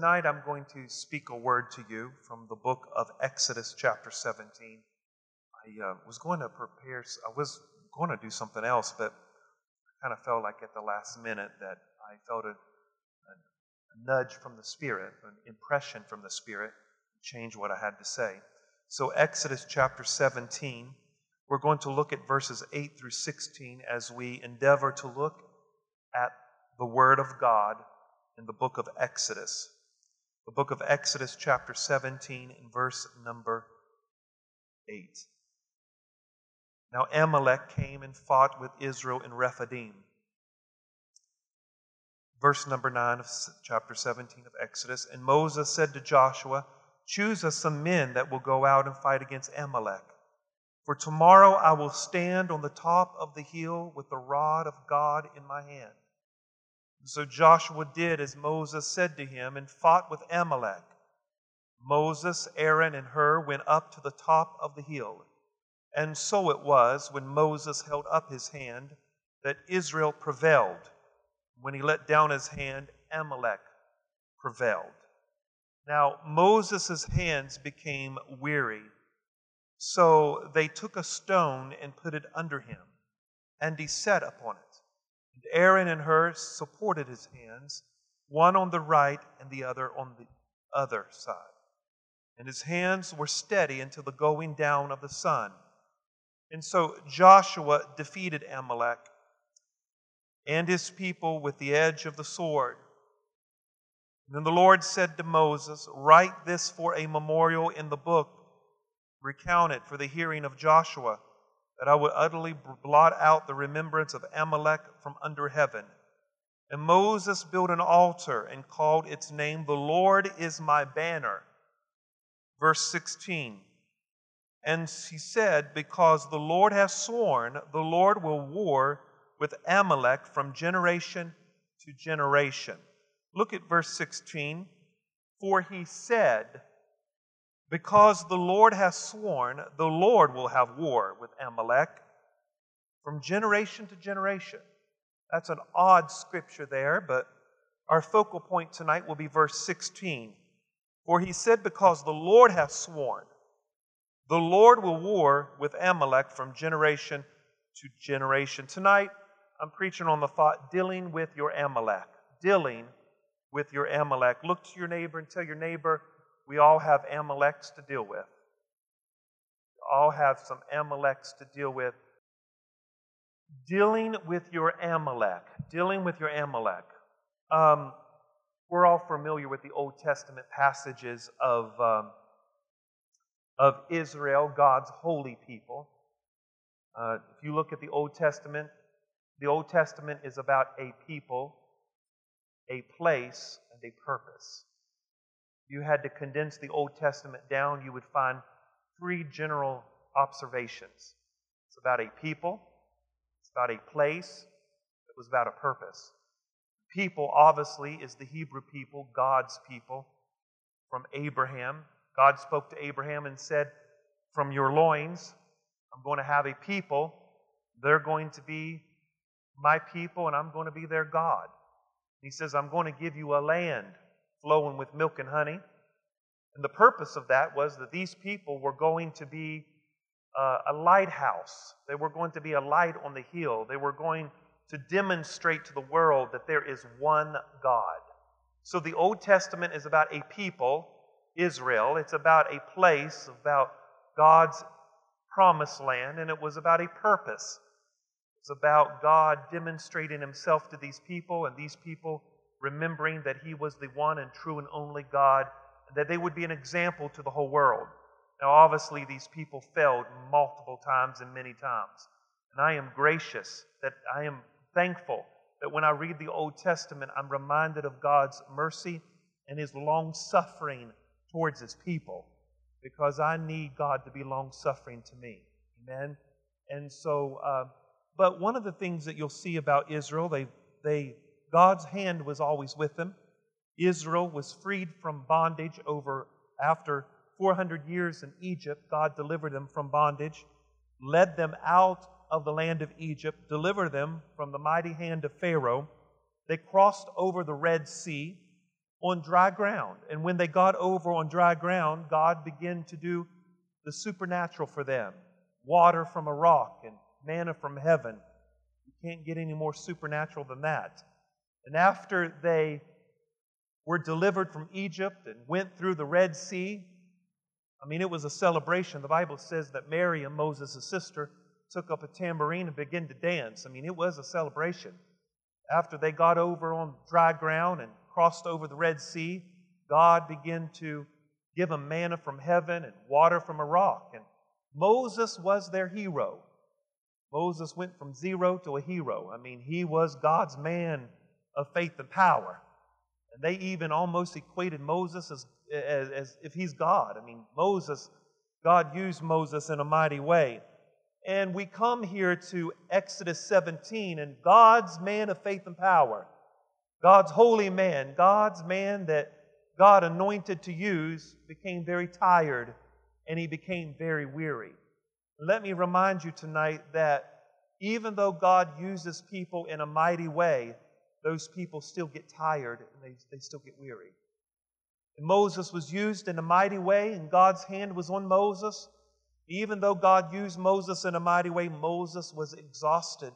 tonight I'm going to speak a word to you from the book of Exodus, chapter 17. I uh, was going to prepare, I was going to do something else, but I kind of felt like at the last minute that I felt a, a, a nudge from the Spirit, an impression from the Spirit, change what I had to say. So, Exodus chapter 17, we're going to look at verses 8 through 16 as we endeavor to look at the Word of God in the book of Exodus. The book of Exodus, chapter 17, and verse number 8. Now Amalek came and fought with Israel in Rephidim. Verse number 9 of chapter 17 of Exodus. And Moses said to Joshua, Choose us some men that will go out and fight against Amalek. For tomorrow I will stand on the top of the hill with the rod of God in my hand. So Joshua did as Moses said to him and fought with Amalek. Moses, Aaron, and Hur went up to the top of the hill. And so it was when Moses held up his hand that Israel prevailed. When he let down his hand, Amalek prevailed. Now Moses' hands became weary. So they took a stone and put it under him, and he sat upon it. Aaron and Hur supported his hands, one on the right and the other on the other side. And his hands were steady until the going down of the sun. And so Joshua defeated Amalek and his people with the edge of the sword. And then the Lord said to Moses, Write this for a memorial in the book, recount it for the hearing of Joshua that I would utterly blot out the remembrance of Amalek from under heaven. And Moses built an altar and called its name, The Lord is my banner. Verse 16. And he said, Because the Lord has sworn, the Lord will war with Amalek from generation to generation. Look at verse 16. For he said, because the Lord has sworn, the Lord will have war with Amalek from generation to generation. That's an odd scripture there, but our focal point tonight will be verse 16. For he said, Because the Lord hath sworn, the Lord will war with Amalek from generation to generation. Tonight, I'm preaching on the thought dealing with your Amalek. Dealing with your Amalek. Look to your neighbor and tell your neighbor, we all have Amaleks to deal with. We all have some Amaleks to deal with. Dealing with your Amalek. Dealing with your Amalek. Um, we're all familiar with the Old Testament passages of, um, of Israel, God's holy people. Uh, if you look at the Old Testament, the Old Testament is about a people, a place, and a purpose you had to condense the Old Testament down, you would find three general observations. It's about a people, it's about a place, it was about a purpose. People, obviously, is the Hebrew people, God's people, from Abraham. God spoke to Abraham and said, From your loins, I'm going to have a people. They're going to be my people, and I'm going to be their God. He says, I'm going to give you a land flowing with milk and honey. And the purpose of that was that these people were going to be uh, a lighthouse. They were going to be a light on the hill. They were going to demonstrate to the world that there is one God. So the Old Testament is about a people, Israel. It's about a place, about God's promised land, and it was about a purpose. It's about God demonstrating himself to these people and these people remembering that He was the one and true and only God, that they would be an example to the whole world. Now, obviously, these people failed multiple times and many times. And I am gracious that I am thankful that when I read the Old Testament, I'm reminded of God's mercy and His long suffering towards His people because I need God to be long suffering to me. Amen. And so, uh, but one of the things that you'll see about Israel, they they God's hand was always with them. Israel was freed from bondage over after 400 years in Egypt. God delivered them from bondage, led them out of the land of Egypt, delivered them from the mighty hand of Pharaoh. They crossed over the Red Sea. on dry ground. And when they got over on dry ground, God began to do the supernatural for them water from a rock and manna from heaven. You can't get any more supernatural than that. And after they were delivered from Egypt and went through the Red Sea, I mean, it was a celebration. The Bible says that Miriam Moses' sister took up a tambourine and began to dance. I mean, it was a celebration. After they got over on dry ground and crossed over the Red Sea, God began to give them manna from heaven and water from a rock. And Moses was their hero. Moses went from zero to a hero. I mean, he was God's man of faith and power. And they even almost equated Moses as, as, as if he's God. I mean, Moses, God used Moses in a mighty way. And we come here to Exodus 17, and God's man of faith and power, God's holy man, God's man that God anointed to use, became very tired and he became very weary. Let me remind you tonight that even though God uses people in a mighty way, those people still get tired and they, they still get weary. And Moses was used in a mighty way, and God's hand was on Moses. Even though God used Moses in a mighty way, Moses was exhausted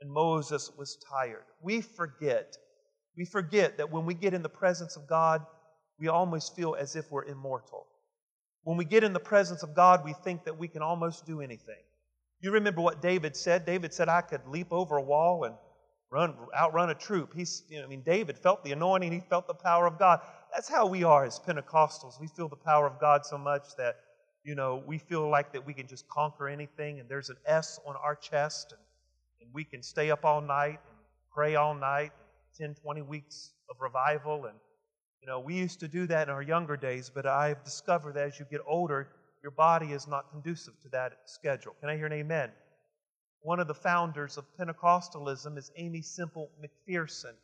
and Moses was tired. We forget. We forget that when we get in the presence of God, we almost feel as if we're immortal. When we get in the presence of God, we think that we can almost do anything. You remember what David said? David said, I could leap over a wall and run, outrun a troop. He's, you know, I mean, David felt the anointing, he felt the power of God. That's how we are as Pentecostals. We feel the power of God so much that you know, we feel like that we can just conquer anything, and there's an S on our chest, and, and we can stay up all night and pray all night, 10, 20 weeks of revival. And, you know, we used to do that in our younger days, but I've discovered that as you get older, your body is not conducive to that schedule. Can I hear an amen? One of the founders of Pentecostalism is Aimee Semple McPherson.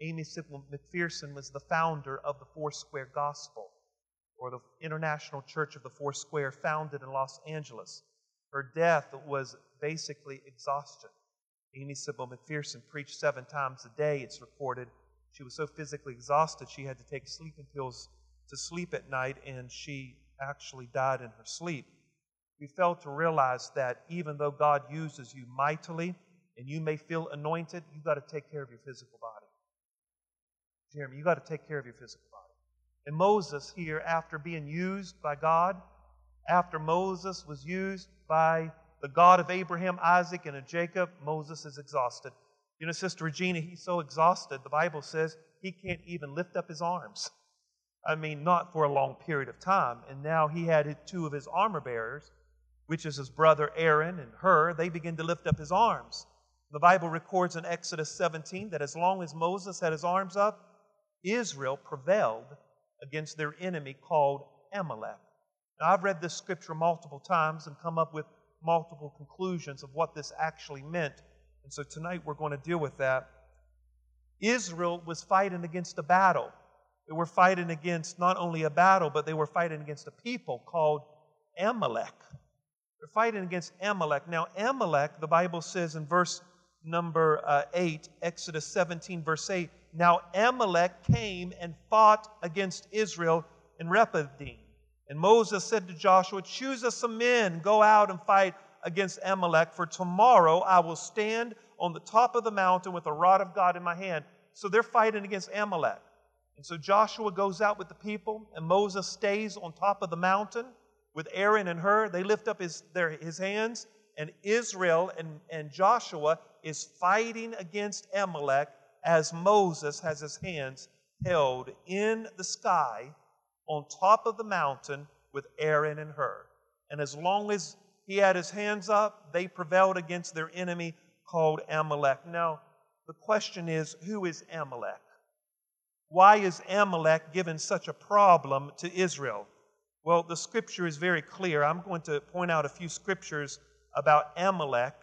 Aimee Semple McPherson was the founder of the Four Square Gospel or the International Church of the Four Square, founded in Los Angeles. Her death was basically exhaustion. Aimee Semple McPherson preached seven times a day, it's recorded. She was so physically exhausted, she had to take sleeping pills to sleep at night, and she actually died in her sleep. We fail to realize that even though God uses you mightily and you may feel anointed, you've got to take care of your physical body. Jeremy, you've got to take care of your physical body. And Moses here, after being used by God, after Moses was used by the God of Abraham, Isaac, and Jacob, Moses is exhausted. You know, Sister Regina, he's so exhausted, the Bible says he can't even lift up his arms. I mean, not for a long period of time. And now he had two of his armor bearers, which is his brother Aaron and Hur, they begin to lift up his arms. The Bible records in Exodus 17 that as long as Moses had his arms up, Israel prevailed against their enemy called Amalek. Now, I've read this scripture multiple times and come up with multiple conclusions of what this actually meant. And so tonight we're going to deal with that. Israel was fighting against a battle. They were fighting against not only a battle, but they were fighting against a people called Amalek. They're fighting against Amalek. Now, Amalek, the Bible says in verse number uh, 8, Exodus 17, verse 8, now Amalek came and fought against Israel in Rephidim. And Moses said to Joshua, Choose us some men, go out and fight against Amalek, for tomorrow I will stand on the top of the mountain with the rod of God in my hand. So they're fighting against Amalek. And so Joshua goes out with the people, and Moses stays on top of the mountain with Aaron and Hur. They lift up his, their, his hands, and Israel and, and Joshua is fighting against Amalek as Moses has his hands held in the sky on top of the mountain with Aaron and Hur. And as long as he had his hands up, they prevailed against their enemy called Amalek. Now, the question is who is Amalek? Why is Amalek given such a problem to Israel? Well, the scripture is very clear. I'm going to point out a few scriptures about Amalek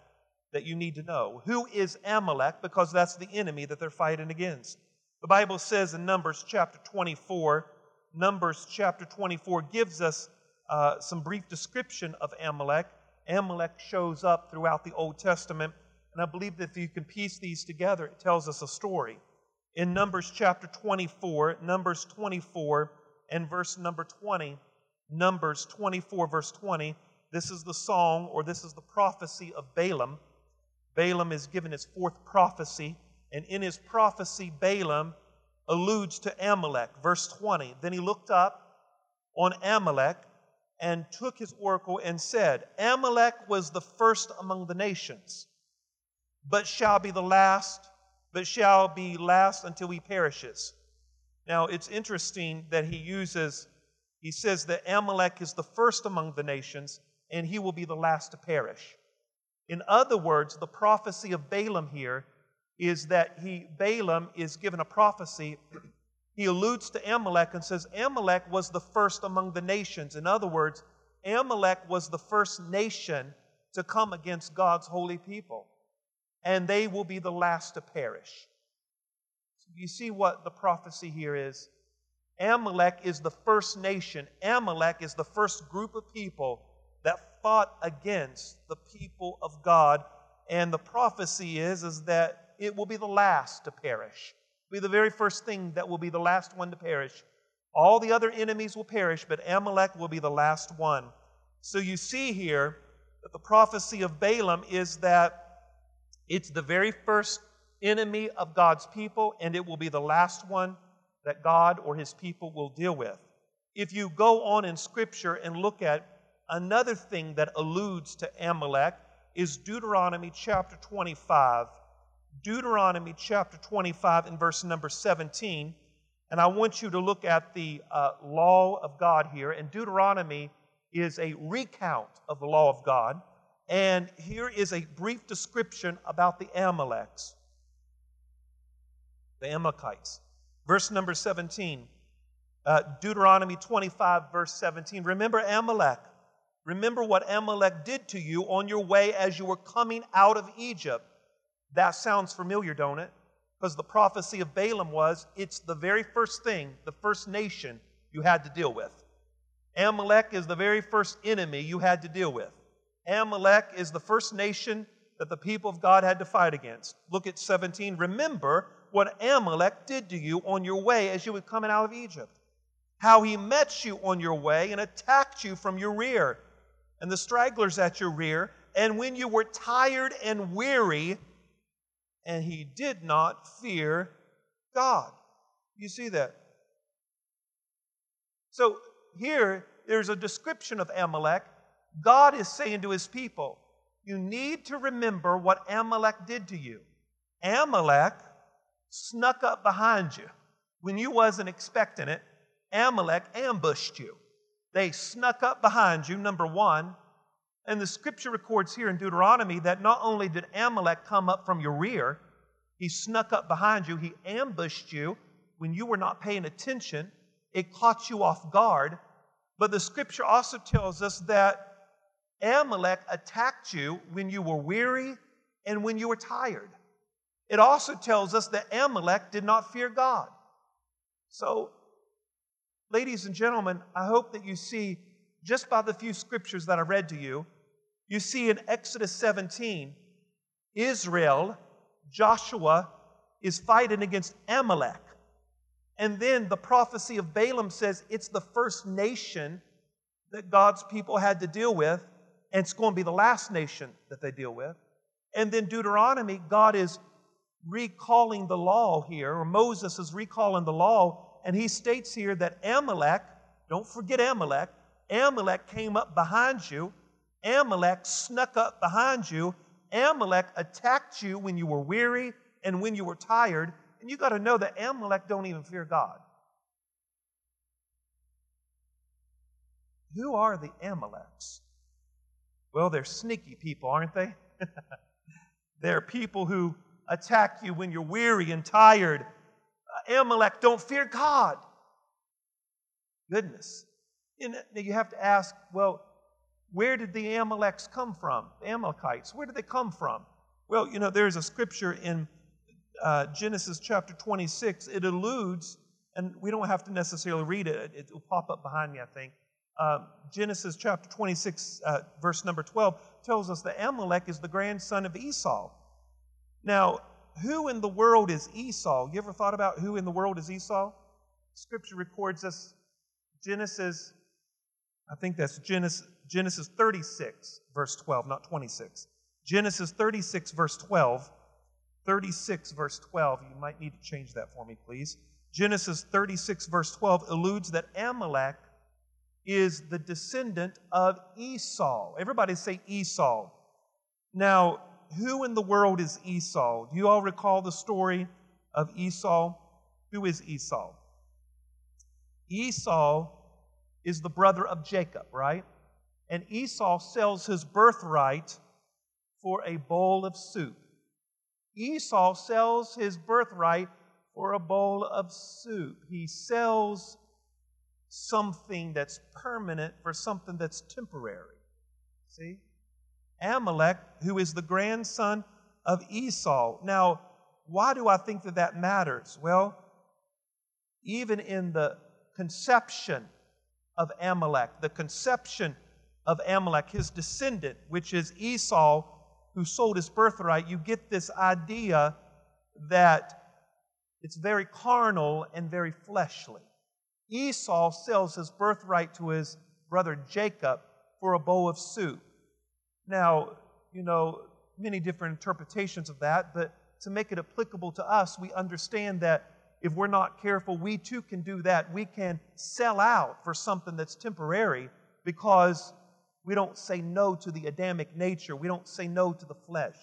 that you need to know. Who is Amalek? Because that's the enemy that they're fighting against. The Bible says in Numbers chapter 24, Numbers chapter 24 gives us uh, some brief description of Amalek. Amalek shows up throughout the Old Testament, and I believe that if you can piece these together, it tells us a story. in Numbers chapter 24, Numbers 24 and verse number 20. Numbers 24, verse 20. This is the song or this is the prophecy of Balaam. Balaam is given his fourth prophecy, and in his prophecy, Balaam alludes to Amalek. Verse 20. Then he looked up on Amalek and took his oracle and said, Amalek was the first among the nations, but shall be the last, but shall be last until he perishes. Now it's interesting that he uses, he says that Amalek is the first among the nations, and he will be the last to perish. In other words, the prophecy of Balaam here is that he Balaam is given a prophecy. He alludes to Amalek and says Amalek was the first among the nations. In other words, Amalek was the first nation to come against God's holy people, and they will be the last to perish. So you see what the prophecy here is? Amalek is the first nation. Amalek is the first group of people that fought against the people of God. And the prophecy is, is that it will be the last to perish. It'll be the very first thing that will be the last one to perish. All the other enemies will perish, but Amalek will be the last one. So you see here that the prophecy of Balaam is that it's the very first enemy of God's people, and it will be the last one that God or his people will deal with. If you go on in Scripture and look at Another thing that alludes to Amalek is Deuteronomy chapter 25. Deuteronomy chapter 25 and verse number 17. And I want you to look at the uh, law of God here. And Deuteronomy is a recount of the law of God. And here is a brief description about the Amaleks, the Amalekites. Verse number 17. Uh, Deuteronomy 25, verse 17. Remember Amalek Remember what Amalek did to you on your way as you were coming out of Egypt. That sounds familiar, don't it? Because the prophecy of Balaam was it's the very first thing, the first nation you had to deal with. Amalek is the very first enemy you had to deal with. Amalek is the first nation that the people of God had to fight against. Look at 17. Remember what Amalek did to you on your way as you were coming out of Egypt. How he met you on your way and attacked you from your rear and the stragglers at your rear, and when you were tired and weary, and he did not fear God. You see that? So here, there's a description of Amalek. God is saying to his people, You need to remember what Amalek did to you. Amalek snuck up behind you when you wasn't expecting it. Amalek ambushed you. They snuck up behind you, number one. And the scripture records here in Deuteronomy that not only did Amalek come up from your rear, he snuck up behind you, he ambushed you when you were not paying attention, it caught you off guard. But the scripture also tells us that Amalek attacked you when you were weary and when you were tired. It also tells us that Amalek did not fear God. So Ladies and gentlemen, I hope that you see, just by the few scriptures that I read to you, you see in Exodus 17, Israel, Joshua, is fighting against Amalek. And then the prophecy of Balaam says it's the first nation that God's people had to deal with, and it's going to be the last nation that they deal with. And then Deuteronomy, God is recalling the law here, or Moses is recalling the law and he states here that Amalek, don't forget Amalek, Amalek came up behind you. Amalek snuck up behind you. Amalek attacked you when you were weary and when you were tired. And you got to know that Amalek don't even fear God. Who are the Amaleks? Well, they're sneaky people, aren't they? they're people who attack you when you're weary and tired Amalek don't fear God. Goodness. And you have to ask, well, where did the Amaleks come from? The Amalekites, where did they come from? Well, you know, there's a scripture in uh, Genesis chapter 26. It alludes, and we don't have to necessarily read it, it will pop up behind me, I think. Uh, Genesis chapter 26, uh, verse number 12, tells us that Amalek is the grandson of Esau. Now, who in the world is Esau? You ever thought about who in the world is Esau? Scripture records us Genesis, I think that's Genesis, Genesis 36, verse 12, not 26. Genesis 36, verse 12. 36, verse 12. You might need to change that for me, please. Genesis 36, verse 12 alludes that Amalek is the descendant of Esau. Everybody say Esau. Now, who in the world is Esau? Do you all recall the story of Esau? Who is Esau? Esau is the brother of Jacob, right? And Esau sells his birthright for a bowl of soup. Esau sells his birthright for a bowl of soup. He sells something that's permanent for something that's temporary. See? Amalek, who is the grandson of Esau. Now, why do I think that that matters? Well, even in the conception of Amalek, the conception of Amalek, his descendant, which is Esau, who sold his birthright, you get this idea that it's very carnal and very fleshly. Esau sells his birthright to his brother Jacob for a bowl of soup. Now, you know, many different interpretations of that, but to make it applicable to us, we understand that if we're not careful, we too can do that. We can sell out for something that's temporary because we don't say no to the Adamic nature. We don't say no to the flesh.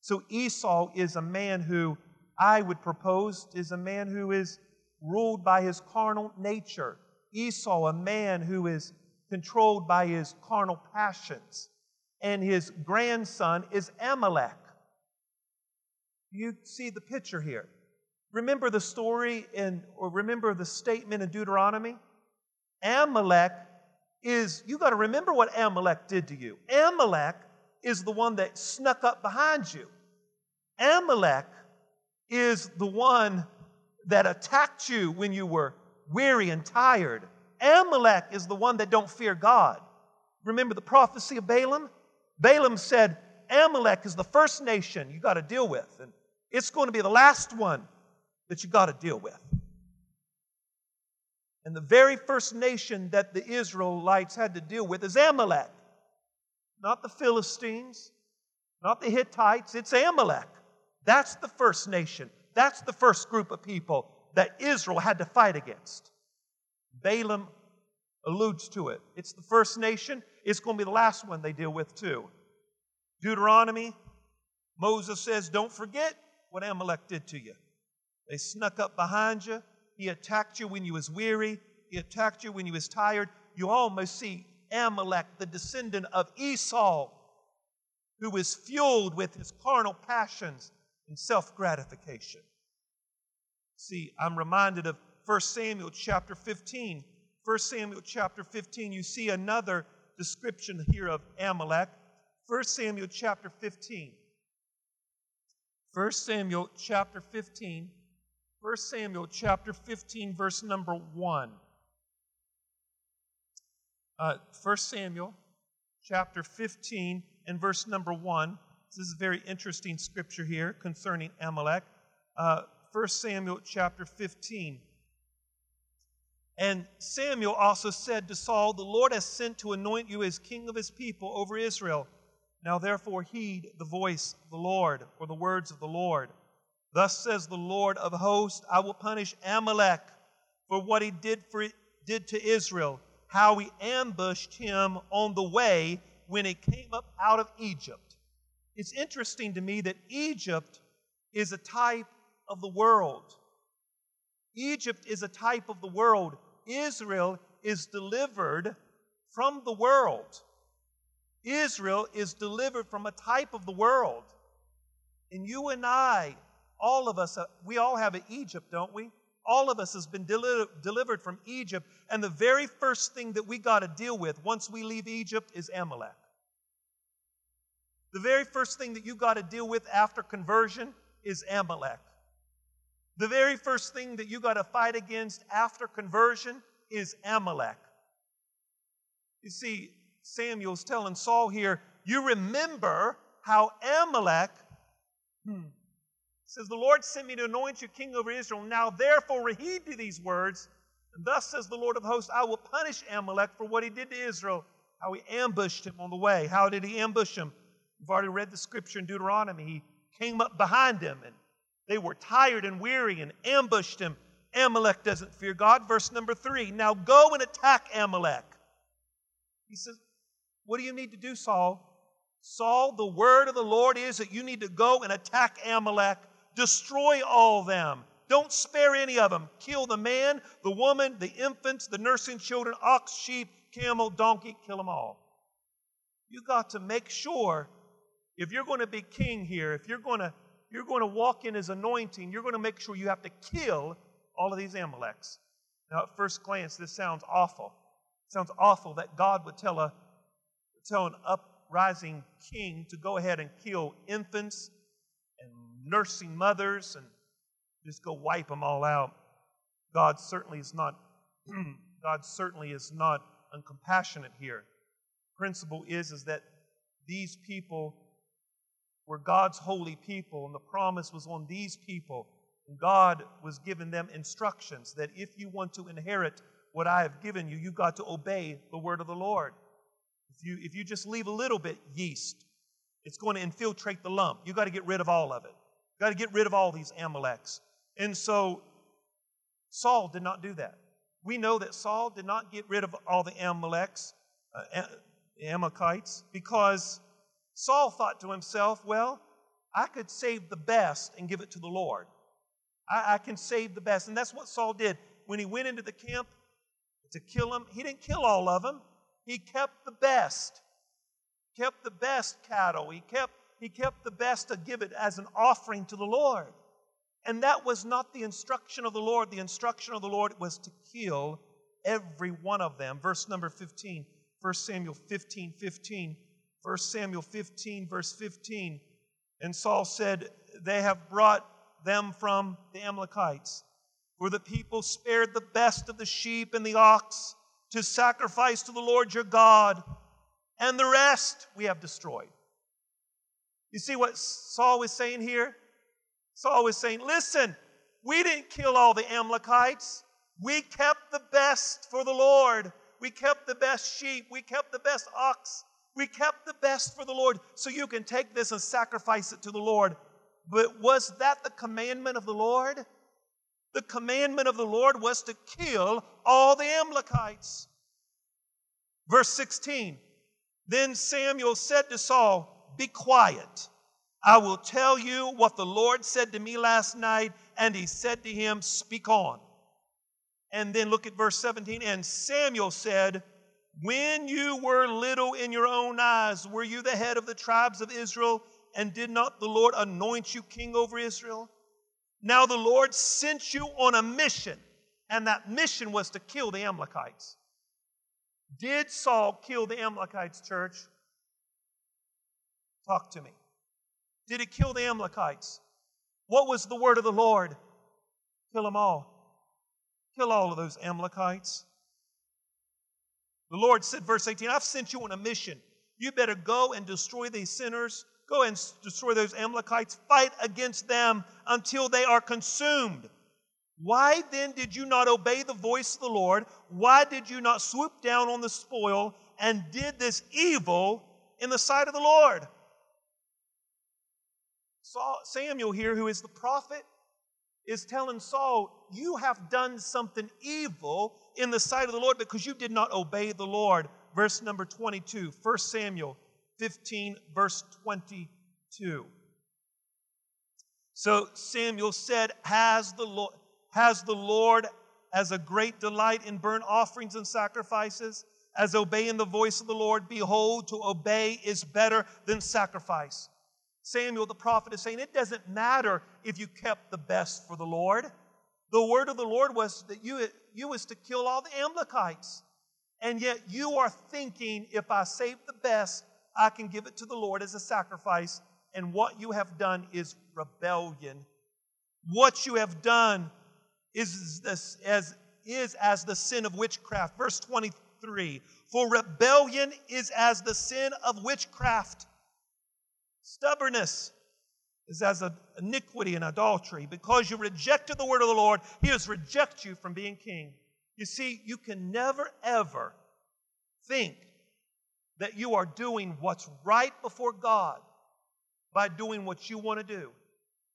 So Esau is a man who I would propose is a man who is ruled by his carnal nature. Esau, a man who is controlled by his carnal passions. And his grandson is Amalek. You see the picture here. Remember the story in, or remember the statement in Deuteronomy? Amalek is, you got to remember what Amalek did to you. Amalek is the one that snuck up behind you. Amalek is the one that attacked you when you were weary and tired. Amalek is the one that don't fear God. Remember the prophecy of Balaam? Balaam said, Amalek is the first nation you got to deal with, and it's going to be the last one that you got to deal with. And the very first nation that the Israelites had to deal with is Amalek. Not the Philistines, not the Hittites, it's Amalek. That's the first nation. That's the first group of people that Israel had to fight against. Balaam alludes to it. It's the first nation, it's going to be the last one they deal with, too. Deuteronomy, Moses says, Don't forget what Amalek did to you. They snuck up behind you. He attacked you when you was weary. He attacked you when you was tired. You almost see Amalek, the descendant of Esau, who was fueled with his carnal passions and self gratification. See, I'm reminded of 1 Samuel chapter 15. 1 Samuel chapter 15, you see another description here of Amalek. 1 Samuel chapter 15. 1 Samuel chapter 15 1 Samuel chapter 15, verse number 1. Uh, 1 Samuel chapter 15 and verse number 1. This is a very interesting scripture here concerning Amalek. Uh, 1 Samuel chapter 15. And Samuel also said to Saul, The Lord has sent to anoint you as king of his people over Israel. Now therefore heed the voice of the Lord, or the words of the Lord. Thus says the Lord of hosts, I will punish Amalek for what he did, for, did to Israel, how he ambushed him on the way when he came up out of Egypt. It's interesting to me that Egypt is a type of the world. Egypt is a type of the world. Israel is delivered from the world. Israel is delivered from a type of the world. And you and I all of us, uh, we all have an Egypt, don't we? All of us has been deli- delivered from Egypt. And the very first thing that we got to deal with once we leave Egypt is Amalek. The very first thing that you got to deal with after conversion is Amalek. The very first thing that you got to fight against after conversion is Amalek. You see, Samuel's telling Saul here, you remember how Amalek hmm, says, The Lord sent me to anoint you king over Israel. Now therefore heed to these words. And thus says the Lord of hosts, I will punish Amalek for what he did to Israel, how he ambushed him on the way. How did he ambush him? We've already read the scripture in Deuteronomy. He came up behind him and they were tired and weary and ambushed him. Amalek doesn't fear God. Verse number three. Now go and attack Amalek. He says, What do you need to do, Saul? Saul, the word of the Lord is that you need to go and attack Amalek, destroy all them. Don't spare any of them. Kill the man, the woman, the infants, the nursing children, ox, sheep, camel, donkey, kill them all. You got to make sure if you're going to be king here, if you're going to you're going to walk in his anointing, you're going to make sure you have to kill all of these Amaleks. Now, at first glance, this sounds awful. It sounds awful that God would tell a tell an uprising king to go ahead and kill infants and nursing mothers and just go wipe them all out. God certainly is not God certainly is not uncompassionate here. Principle is is that these people were God's holy people, and the promise was on these people. And God was giving them instructions that if you want to inherit what I have given you, you've got to obey the word of the Lord. If you, if you just leave a little bit yeast, it's going to infiltrate the lump. You've got to get rid of all of it. You've got to get rid of all these Amaleks. And so Saul did not do that. We know that Saul did not get rid of all the Amaleks, uh, Amalekites, because Saul thought to himself, well, I could save the best and give it to the Lord. I, I, can save the best. And that's what Saul did. When he went into the camp to kill them, he didn't kill all of them. He kept the best. Kept the best cattle. He kept, he kept the best to give it as an offering to the Lord. And that was not the instruction of the Lord. The instruction of the Lord was to kill every one of them. Verse number 15, 1 Samuel 15 15. 1 Samuel 15, verse 15. And Saul said, They have brought them from the Amalekites. For the people spared the best of the sheep and the ox to sacrifice to the Lord your God, and the rest we have destroyed. You see what Saul was saying here? Saul was saying, Listen, we didn't kill all the Amalekites. We kept the best for the Lord. We kept the best sheep. We kept the best ox. We kept the best for the Lord, so you can take this and sacrifice it to the Lord. But was that the commandment of the Lord? The commandment of the Lord was to kill all the Amalekites. Verse 16 Then Samuel said to Saul, Be quiet. I will tell you what the Lord said to me last night. And he said to him, Speak on. And then look at verse 17. And Samuel said, when you were little in your own eyes, were you the head of the tribes of Israel? And did not the Lord anoint you king over Israel? Now the Lord sent you on a mission, and that mission was to kill the Amalekites. Did Saul kill the Amalekites, church? Talk to me. Did he kill the Amalekites? What was the word of the Lord? Kill them all. Kill all of those Amalekites. The Lord said, verse 18, I've sent you on a mission. You better go and destroy these sinners. Go and destroy those Amalekites. Fight against them until they are consumed. Why then did you not obey the voice of the Lord? Why did you not swoop down on the spoil and did this evil in the sight of the Lord? Samuel here, who is the prophet, is telling Saul, You have done something evil in the sight of the Lord because you did not obey the Lord. Verse number 22, 1 Samuel 15, verse 22. So Samuel said, Has the Lord, has the Lord as a great delight in burnt offerings and sacrifices, as obeying the voice of the Lord? Behold, to obey is better than sacrifice. Samuel the prophet is saying, It doesn't matter if you kept the best for the Lord. The word of the Lord was that you, you was to kill all the Amalekites. And yet you are thinking, if I save the best, I can give it to the Lord as a sacrifice. And what you have done is rebellion. What you have done is, this, as, is as the sin of witchcraft. Verse 23 For rebellion is as the sin of witchcraft. Stubbornness. is as an iniquity and adultery. Because you rejected the word of the Lord, he has rejected you from being king. You see, you can never, ever think that you are doing what's right before God by doing what you want to do.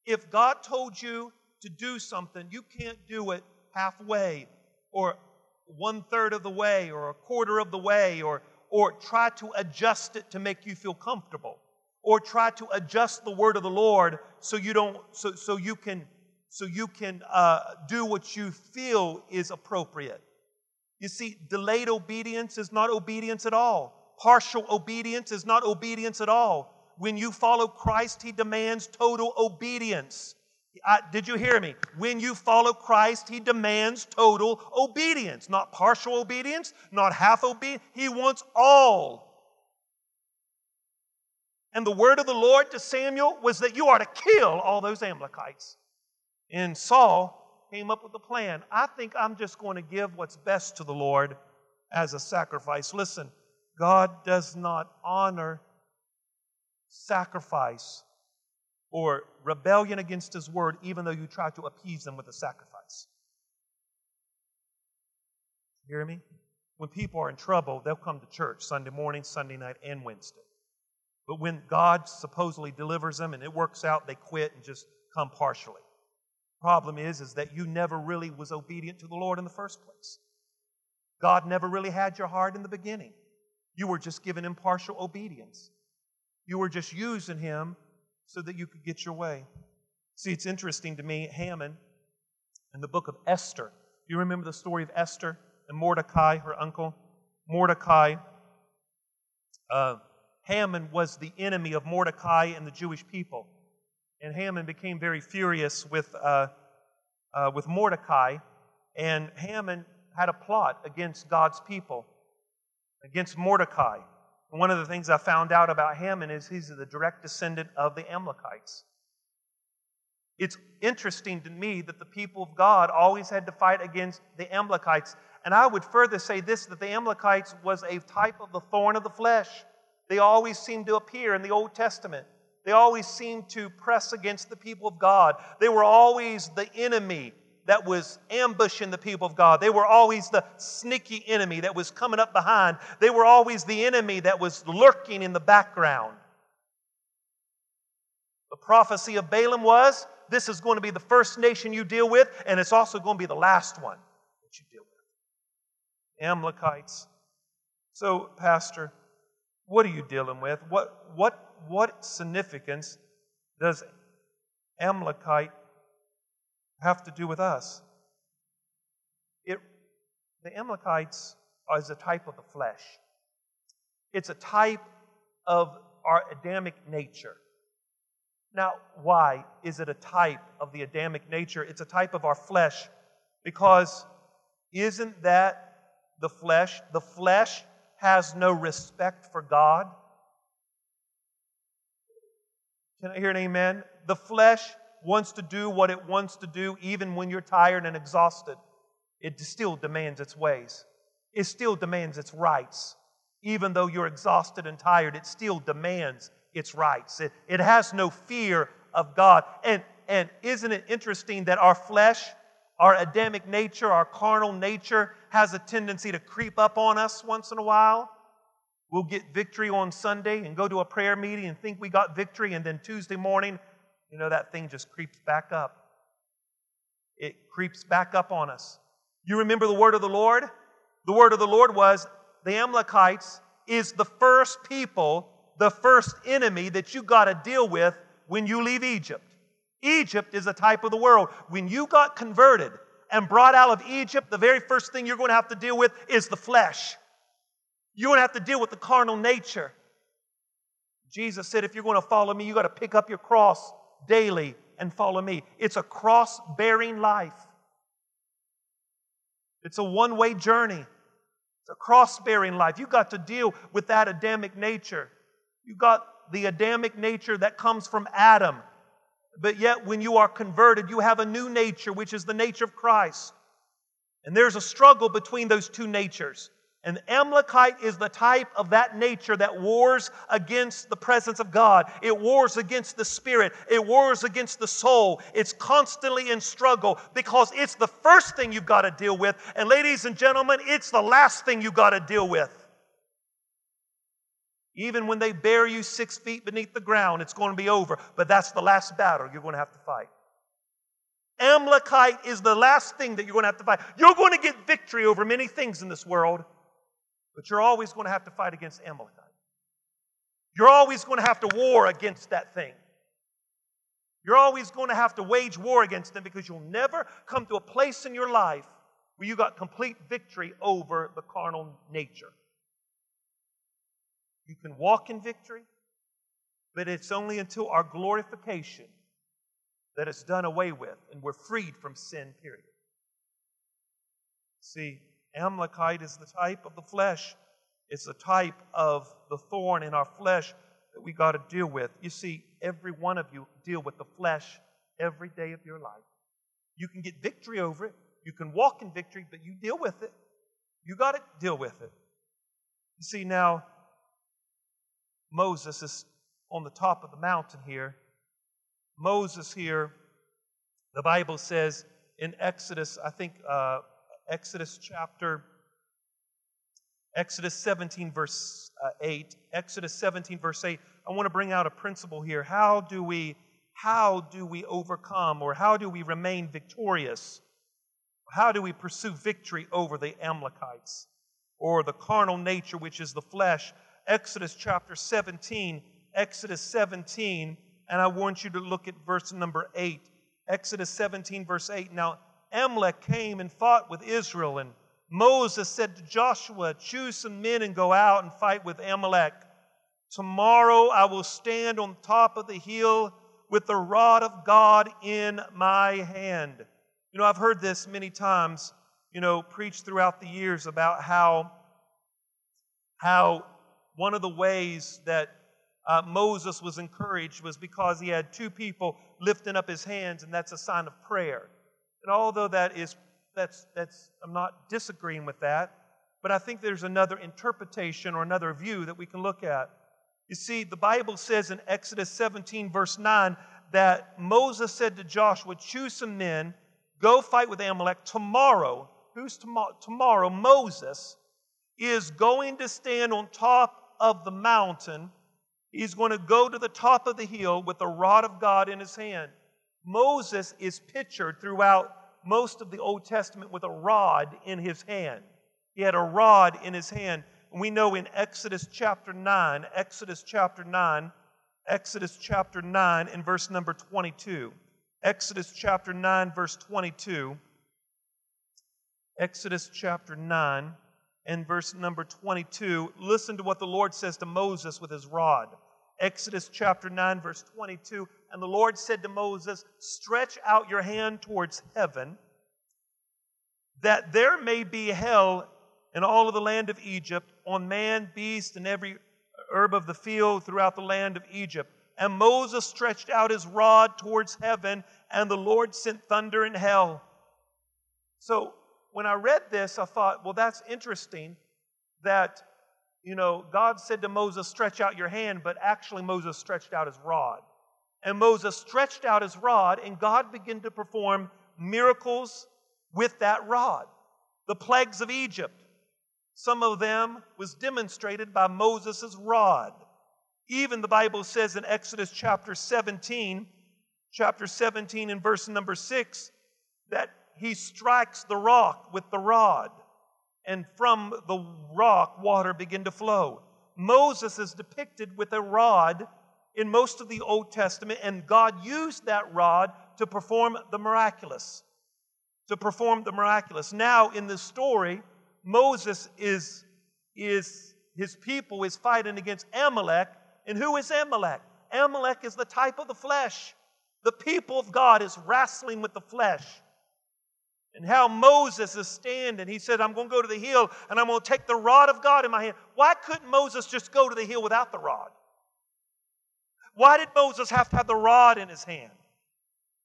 If God told you to do something, you can't do it halfway or one third of the way or a quarter of the way or, or try to adjust it to make you feel comfortable or try to adjust the word of the Lord so you don't so, so you can so you can uh, do what you feel is appropriate. You see, delayed obedience is not obedience at all. Partial obedience is not obedience at all. When you follow Christ, He demands total obedience. I, did you hear me? When you follow Christ, He demands total obedience, not partial obedience, not half obedience. He wants all. And the word of the Lord to Samuel was that you are to kill all those Amalekites. And Saul came up with a plan. I think I'm just going to give what's best to the Lord as a sacrifice. Listen, God does not honor sacrifice or rebellion against his word, even though you try to appease them with a sacrifice. You hear me? When people are in trouble, they'll come to church Sunday morning, Sunday night, and Wednesday. But when God supposedly delivers them and it works out, they quit and just come partially. Problem is, is that you never really was obedient to the Lord in the first place. God never really had your heart in the beginning. You were just given impartial obedience. You were just using Him so that you could get your way. See, it's interesting to me, Haman, in the book of Esther. Do you remember the story of Esther and Mordecai, her uncle? Mordecai. Uh, Haman was the enemy of Mordecai and the Jewish people. And Haman became very furious with, uh, uh, with Mordecai, and Haman had a plot against God's people, against Mordecai. And one of the things I found out about Haman is he's the direct descendant of the Amalekites. It's interesting to me that the people of God always had to fight against the Amalekites. And I would further say this that the Amalekites was a type of the thorn of the flesh. They always seemed to appear in the Old Testament. They always seemed to press against the people of God. They were always the enemy that was ambushing the people of God. They were always the sneaky enemy that was coming up behind. They were always the enemy that was lurking in the background. The prophecy of Balaam was this is going to be the first nation you deal with, and it's also going to be the last one that you deal with. Amalekites. So, Pastor, what are you dealing with? What, what, what significance does Amalekite have to do with us? It, the Amalekites is a type of the flesh. It's a type of our Adamic nature. Now, why is it a type of the Adamic nature? It's a type of our flesh because isn't that the flesh? The flesh has no respect for God. Can I hear an amen? The flesh wants to do what it wants to do even when you're tired and exhausted. It still demands its ways, it still demands its rights. Even though you're exhausted and tired, it still demands its rights. It, it has no fear of God. And, and isn't it interesting that our flesh, our Adamic nature, our carnal nature, has a tendency to creep up on us once in a while? We'll get victory on Sunday and go to a prayer meeting and think we got victory, and then Tuesday morning, you know, that thing just creeps back up. It creeps back up on us. You remember the word of the Lord? The word of the Lord was the Amalekites is the first people, the first enemy that you got to deal with when you leave Egypt. Egypt is a type of the world. When you got converted and brought out of Egypt, the very first thing you're going to have to deal with is the flesh. You're going to have to deal with the carnal nature. Jesus said, if you're going to follow me, you got to pick up your cross daily and follow me. It's a cross bearing life, it's a one way journey. It's a cross bearing life. You got to deal with that Adamic nature. You got the Adamic nature that comes from Adam. But yet, when you are converted, you have a new nature, which is the nature of Christ. And there's a struggle between those two natures. And Amalekite is the type of that nature that wars against the presence of God. It wars against the spirit. It wars against the soul. It's constantly in struggle because it's the first thing you've got to deal with. And ladies and gentlemen, it's the last thing you've got to deal with. Even when they bury you six feet beneath the ground, it's going to be over. But that's the last battle you're going to have to fight. Amalekite is the last thing that you're going to have to fight. You're going to get victory over many things in this world, but you're always going to have to fight against Amalekite. You're always going to have to war against that thing. You're always going to have to wage war against them because you'll never come to a place in your life where you got complete victory over the carnal nature. You can walk in victory, but it's only until our glorification that it's done away with and we're freed from sin, period. See, Amalekite is the type of the flesh, it's the type of the thorn in our flesh that we got to deal with. You see, every one of you deal with the flesh every day of your life. You can get victory over it, you can walk in victory, but you deal with it. You got to deal with it. You see, now, Moses is on the top of the mountain here. Moses here, the Bible says in Exodus, I think uh, Exodus chapter, Exodus 17, verse uh, 8, Exodus 17, verse 8, I want to bring out a principle here. How do we, how do we overcome or how do we remain victorious? How do we pursue victory over the Amalekites or the carnal nature, which is the flesh? Exodus chapter 17, Exodus 17, and I want you to look at verse number 8. Exodus 17, verse 8. Now, Amalek came and fought with Israel, and Moses said to Joshua, Choose some men and go out and fight with Amalek. Tomorrow I will stand on top of the hill with the rod of God in my hand. You know, I've heard this many times, you know, preached throughout the years about how, how one of the ways that uh, Moses was encouraged was because he had two people lifting up his hands, and that's a sign of prayer. And although that is, that's, that's, I'm not disagreeing with that, but I think there's another interpretation or another view that we can look at. You see, the Bible says in Exodus 17, verse 9, that Moses said to Joshua, Choose some men, go fight with Amalek. Tomorrow, who's tomorrow? Tomorrow, Moses is going to stand on top of the mountain. He's going to go to the top of the hill with the rod of God in his hand. Moses is pictured throughout most of the Old Testament with a rod in his hand. He had a rod in his hand. And we know in Exodus chapter 9, Exodus chapter 9, Exodus chapter 9 and verse number 22. Exodus chapter 9, verse 22. Exodus chapter 9 and verse number 22, listen to what the Lord says to Moses with his rod. Exodus chapter 9, verse 22. And the Lord said to Moses, Stretch out your hand towards heaven, that there may be hell in all of the land of Egypt, on man, beast, and every herb of the field throughout the land of Egypt. And Moses stretched out his rod towards heaven, and the Lord sent thunder and hell. So when I read this, I thought, well, that's interesting that, you know, God said to Moses, stretch out your hand, but actually Moses stretched out his rod. And Moses stretched out his rod, and God began to perform miracles with that rod. The plagues of Egypt, some of them was demonstrated by Moses' rod. Even the Bible says in Exodus chapter 17, chapter 17 and verse number 6, that he strikes the rock with the rod, and from the rock, water begin to flow. Moses is depicted with a rod in most of the Old Testament, and God used that rod to perform the miraculous. To perform the miraculous. Now, in this story, Moses is, is his people is fighting against Amalek. And who is Amalek? Amalek is the type of the flesh. The people of God is wrestling with the flesh and how Moses is standing. He said, I'm going to go to the hill and I'm going to take the rod of God in my hand. Why couldn't Moses just go to the hill without the rod? Why did Moses have to have the rod in his hand?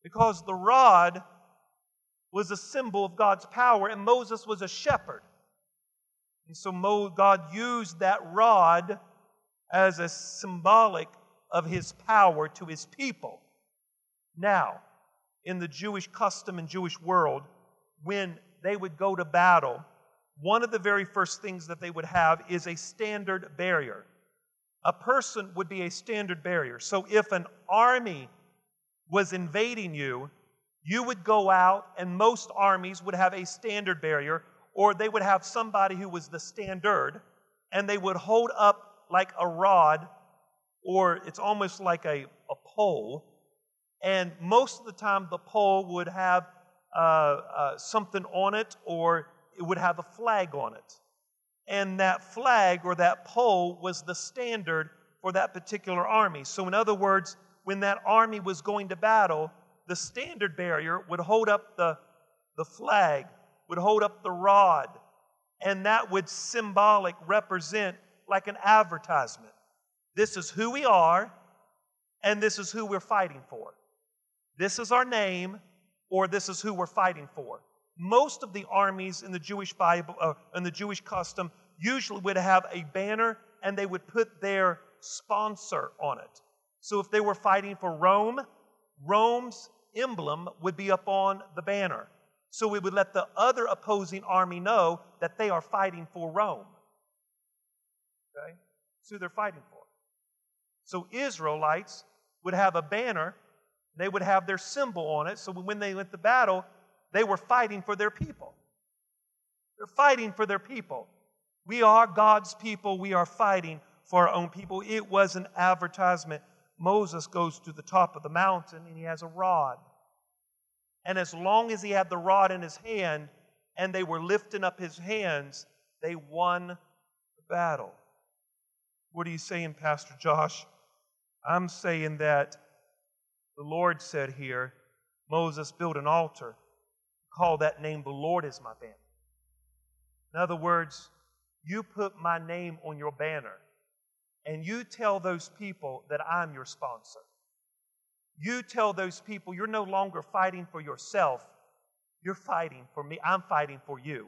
Because the rod was a symbol of God's power and Moses was a shepherd. And so God used that rod as a symbolic of his power to his people. Now, in the Jewish custom and Jewish world, when they would go to battle, one of the very first things that they would have is a standard barrier. A person would be a standard barrier. So if an army was invading you, you would go out, and most armies would have a standard barrier, or they would have somebody who was the standard, and they would hold up like a rod, or it's almost like a, a pole. And most of the time, the pole would have uh, uh, something on it, or it would have a flag on it. And that flag or that pole was the standard for that particular army. So, in other words, when that army was going to battle, the standard barrier would hold up the, the flag, would hold up the rod, and that would symbolic represent like an advertisement. This is who we are, and this is who we're fighting for. This is our name, or this is who we're fighting for. Most of the armies in the Jewish Bible, uh, in the Jewish custom, usually would have a banner and they would put their sponsor on it. So if they were fighting for Rome, Rome's emblem would be up on the banner. So we would let the other opposing army know that they are fighting for Rome. Okay? That's who they're fighting for. So Israelites would have a banner, they would have their symbol on it. So when they went to battle, they were fighting for their people. They're fighting for their people. We are God's people. We are fighting for our own people. It was an advertisement Moses goes to the top of the mountain and he has a rod. And as long as he had the rod in his hand and they were lifting up his hands, they won the battle. What are you saying, Pastor Josh? I'm saying that the Lord said here, Moses built an altar, call that name, the Lord is my banner. In other words, you put my name on your banner and you tell those people that I'm your sponsor. You tell those people you're no longer fighting for yourself, you're fighting for me. I'm fighting for you.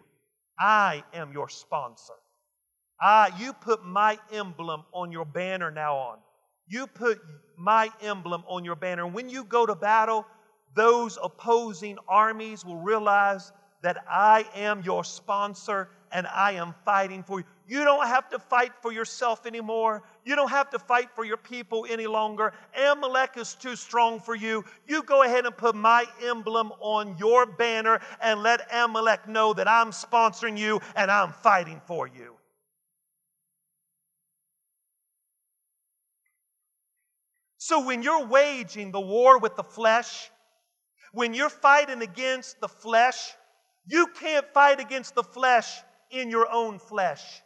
I am your sponsor. I, you put my emblem on your banner now on. You put my emblem on your banner. And when you go to battle, those opposing armies will realize that I am your sponsor and I am fighting for you. You don't have to fight for yourself anymore. You don't have to fight for your people any longer. Amalek is too strong for you. You go ahead and put my emblem on your banner and let Amalek know that I'm sponsoring you and I'm fighting for you. So when you're waging the war with the flesh, when you're fighting against the flesh, you can't fight against the flesh in your own flesh.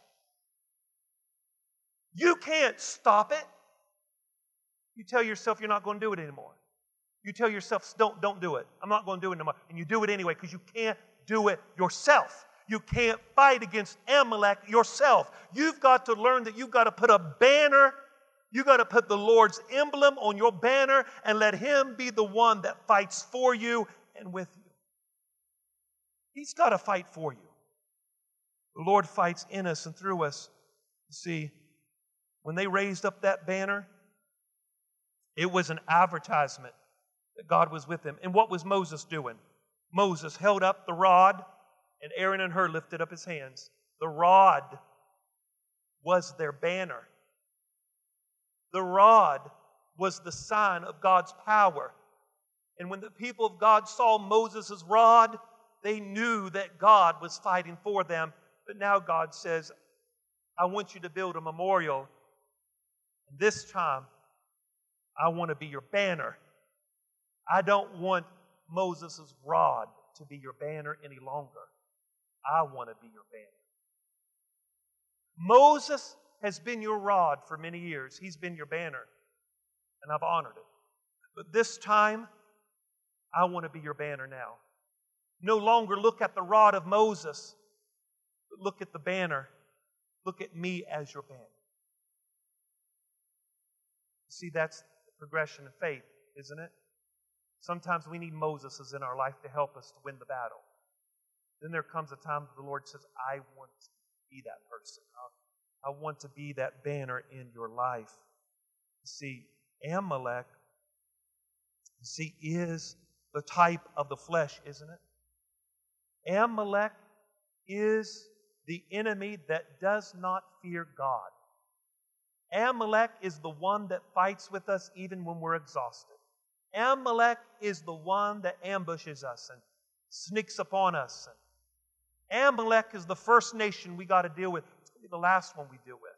You can't stop it. You tell yourself you're not going to do it anymore. You tell yourself, don't, don't do it. I'm not going to do it anymore. And you do it anyway because you can't do it yourself. You can't fight against Amalek yourself. You've got to learn that you've got to put a banner, you've got to put the Lord's emblem on your banner and let Him be the one that fights for you and with you. He's got to fight for you. The Lord fights in us and through us. You see, when they raised up that banner, it was an advertisement that God was with them. And what was Moses doing? Moses held up the rod, and Aaron and Hur lifted up his hands. The rod was their banner. The rod was the sign of God's power. And when the people of God saw Moses' rod, they knew that God was fighting for them but now God says, I want you to build a memorial. And This time, I want to be your banner. I don't want Moses' rod to be your banner any longer. I want to be your banner. Moses has been your rod for many years. He's been your banner, and I've honored it. But this time, I want to be your banner now. No longer look at the rod of Moses but look at the banner. Look at me as your banner. See, that's the progression of faith, isn't it? Sometimes we need Moses in our life to help us to win the battle. Then there comes a time that the Lord says, I want to be that person. I, want to be that banner in your life. See, Amalek, see, is the type of the flesh, isn't it? Amalek is the enemy that does not fear God. Amalek is the one that fights with us even when we're exhausted. Amalek is the one that ambushes us and sneaks upon us. Amalek is the first nation we got to deal with. The last one we deal with.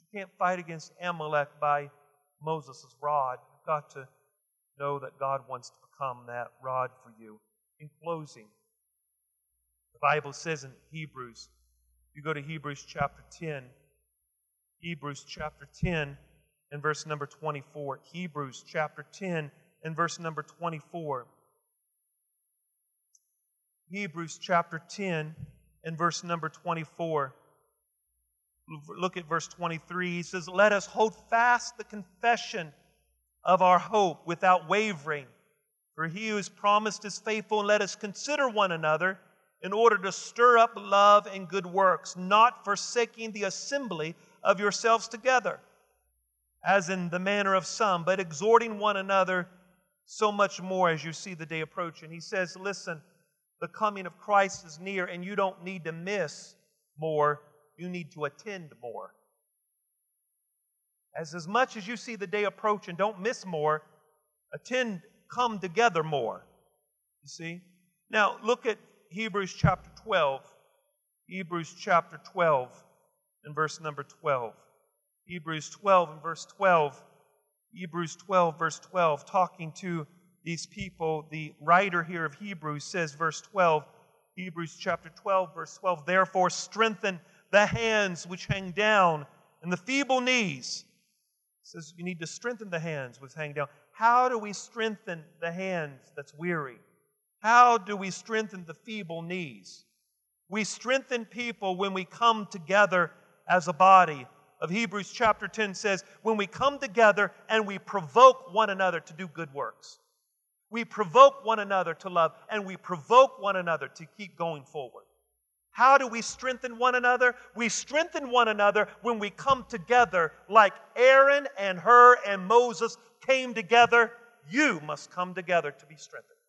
You can't fight against Amalek by Moses' rod. You've got to know that God wants to become that rod for you. In closing, the Bible says in Hebrews, you go to Hebrews chapter 10, Hebrews chapter 10 and verse number 24. Hebrews chapter 10 and verse number 24. Hebrews chapter 10 and verse number 24. Look at verse 23. He says, Let us hold fast the confession of our hope without wavering. For he who has promised is faithful, and let us consider one another in order to stir up love and good works, not forsaking the assembly of yourselves together, as in the manner of some, but exhorting one another so much more as you see the day approaching. He says, Listen, the coming of Christ is near, and you don't need to miss more, you need to attend more. As as much as you see the day approaching, don't miss more, attend, come together more. You see? Now, look at Hebrews chapter 12. Hebrews chapter 12 and verse number 12. Hebrews 12 and verse 12. Hebrews 12, verse 12, talking to these people, the writer here of Hebrews says, verse 12, Hebrews chapter 12, verse 12, therefore strengthen the hands which hang down and the feeble knees. It says you need to strengthen the hands which hang down. How do we strengthen the hands that's weary? How do we strengthen the feeble knees? We strengthen people when we come together as a body. Of Hebrews chapter 10 says, when we come together and we provoke one another to do good works. We provoke one another to love and we provoke one another to keep going forward. How do we strengthen one another? We strengthen one another when we come together like Aaron and Hur and Moses came together. You must come together to be strengthened.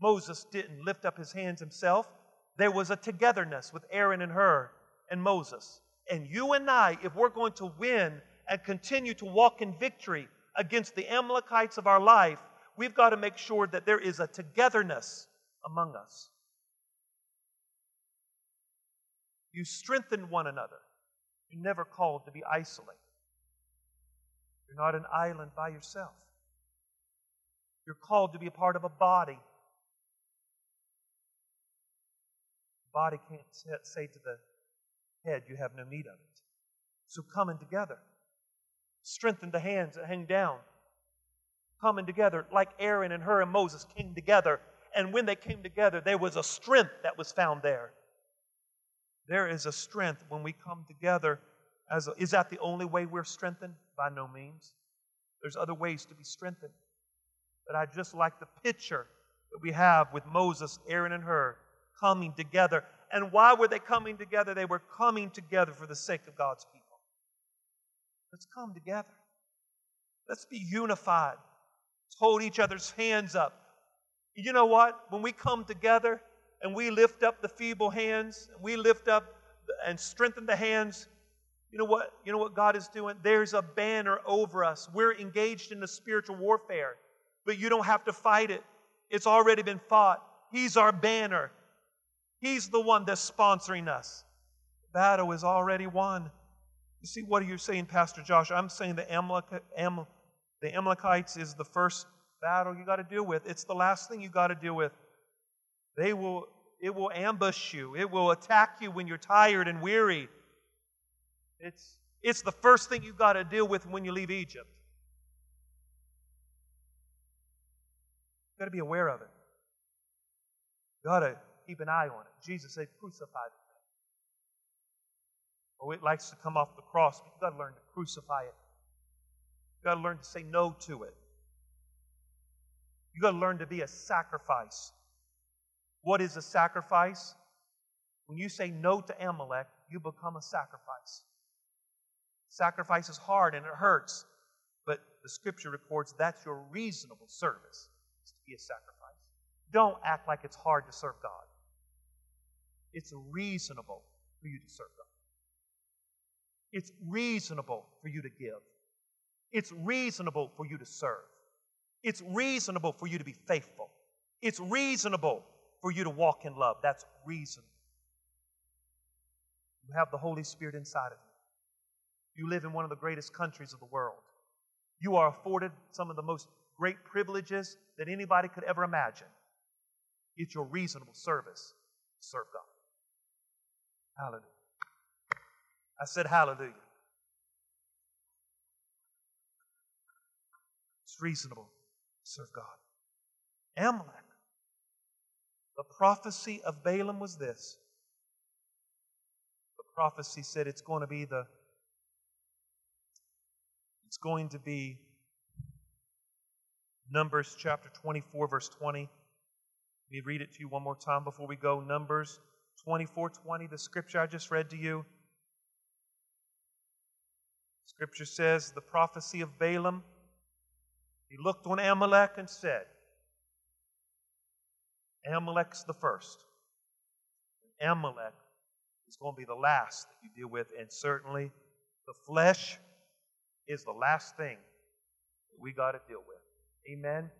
Moses didn't lift up his hands himself. There was a togetherness with Aaron and Hur and Moses. And you and I, if we're going to win and continue to walk in victory against the Amalekites of our life, we've got to make sure that there is a togetherness among us. You strengthen one another. You're never called to be isolated. You're not an island by yourself. You're called to be a part of a body. The body can't say to the head, you have no need of it. So coming together, strengthen the hands that hang down. Coming together, like Aaron and Hur and Moses came together. And when they came together, there was a strength that was found there. There is a strength when we come together. As a, is that the only way we're strengthened? By no means. There's other ways to be strengthened. But I just like the picture that we have with Moses, Aaron, and Hur coming together and why were they coming together? They were coming together for the sake of God's people. Let's come together. Let's be unified. Let's hold each other's hands up. You know what? When we come together and we lift up the feeble hands, we lift up and strengthen the hands, you know what? You know what God is doing? There's a banner over us. We're engaged in the spiritual warfare, but you don't have to fight it. It's already been fought. He's our banner. He's the one that's sponsoring us. The battle is already won. You see, what are you saying, Pastor Josh? I'm saying the, Amalek, Am, the Amalekites is the first battle you got to deal with. It's the last thing you got to deal with. They will, it will ambush you. It will attack you when you're tired and weary. It's, it's the first thing you got to deal with when you leave Egypt. You got to be aware of it. You got to keep an eye on it. Jesus said, crucify the thing. It likes to come off the cross, but you've got to learn to crucify it. You've got to learn to say no to it. You've got to learn to be a sacrifice. What is a sacrifice? When you say no to Amalek, you become a sacrifice. Sacrifice is hard and it hurts, but the scripture records that's your reasonable service, is to be a sacrifice. Don't act like it's hard to serve God. It's reasonable for you to serve God. It's reasonable for you to give. It's reasonable for you to serve. It's reasonable for you to be faithful. It's reasonable for you to walk in love. That's reasonable. You have the Holy Spirit inside of you. You live in one of the greatest countries of the world. You are afforded some of the most great privileges that anybody could ever imagine. It's your reasonable service to serve God. Hallelujah. I said, Hallelujah. It's reasonable to serve God. Amalek. The prophecy of Balaam was this. The prophecy said it's going to be the it's going to be Numbers chapter 24, verse 20. Let me read it to you one more time before we go. Numbers 24, 20, the scripture I just read to you. Scripture says the prophecy of Balaam. He looked on Amalek and said, Amalek's the first. Amalek is going to be the last that you deal with, and certainly the flesh is the last thing we got to deal with. Amen.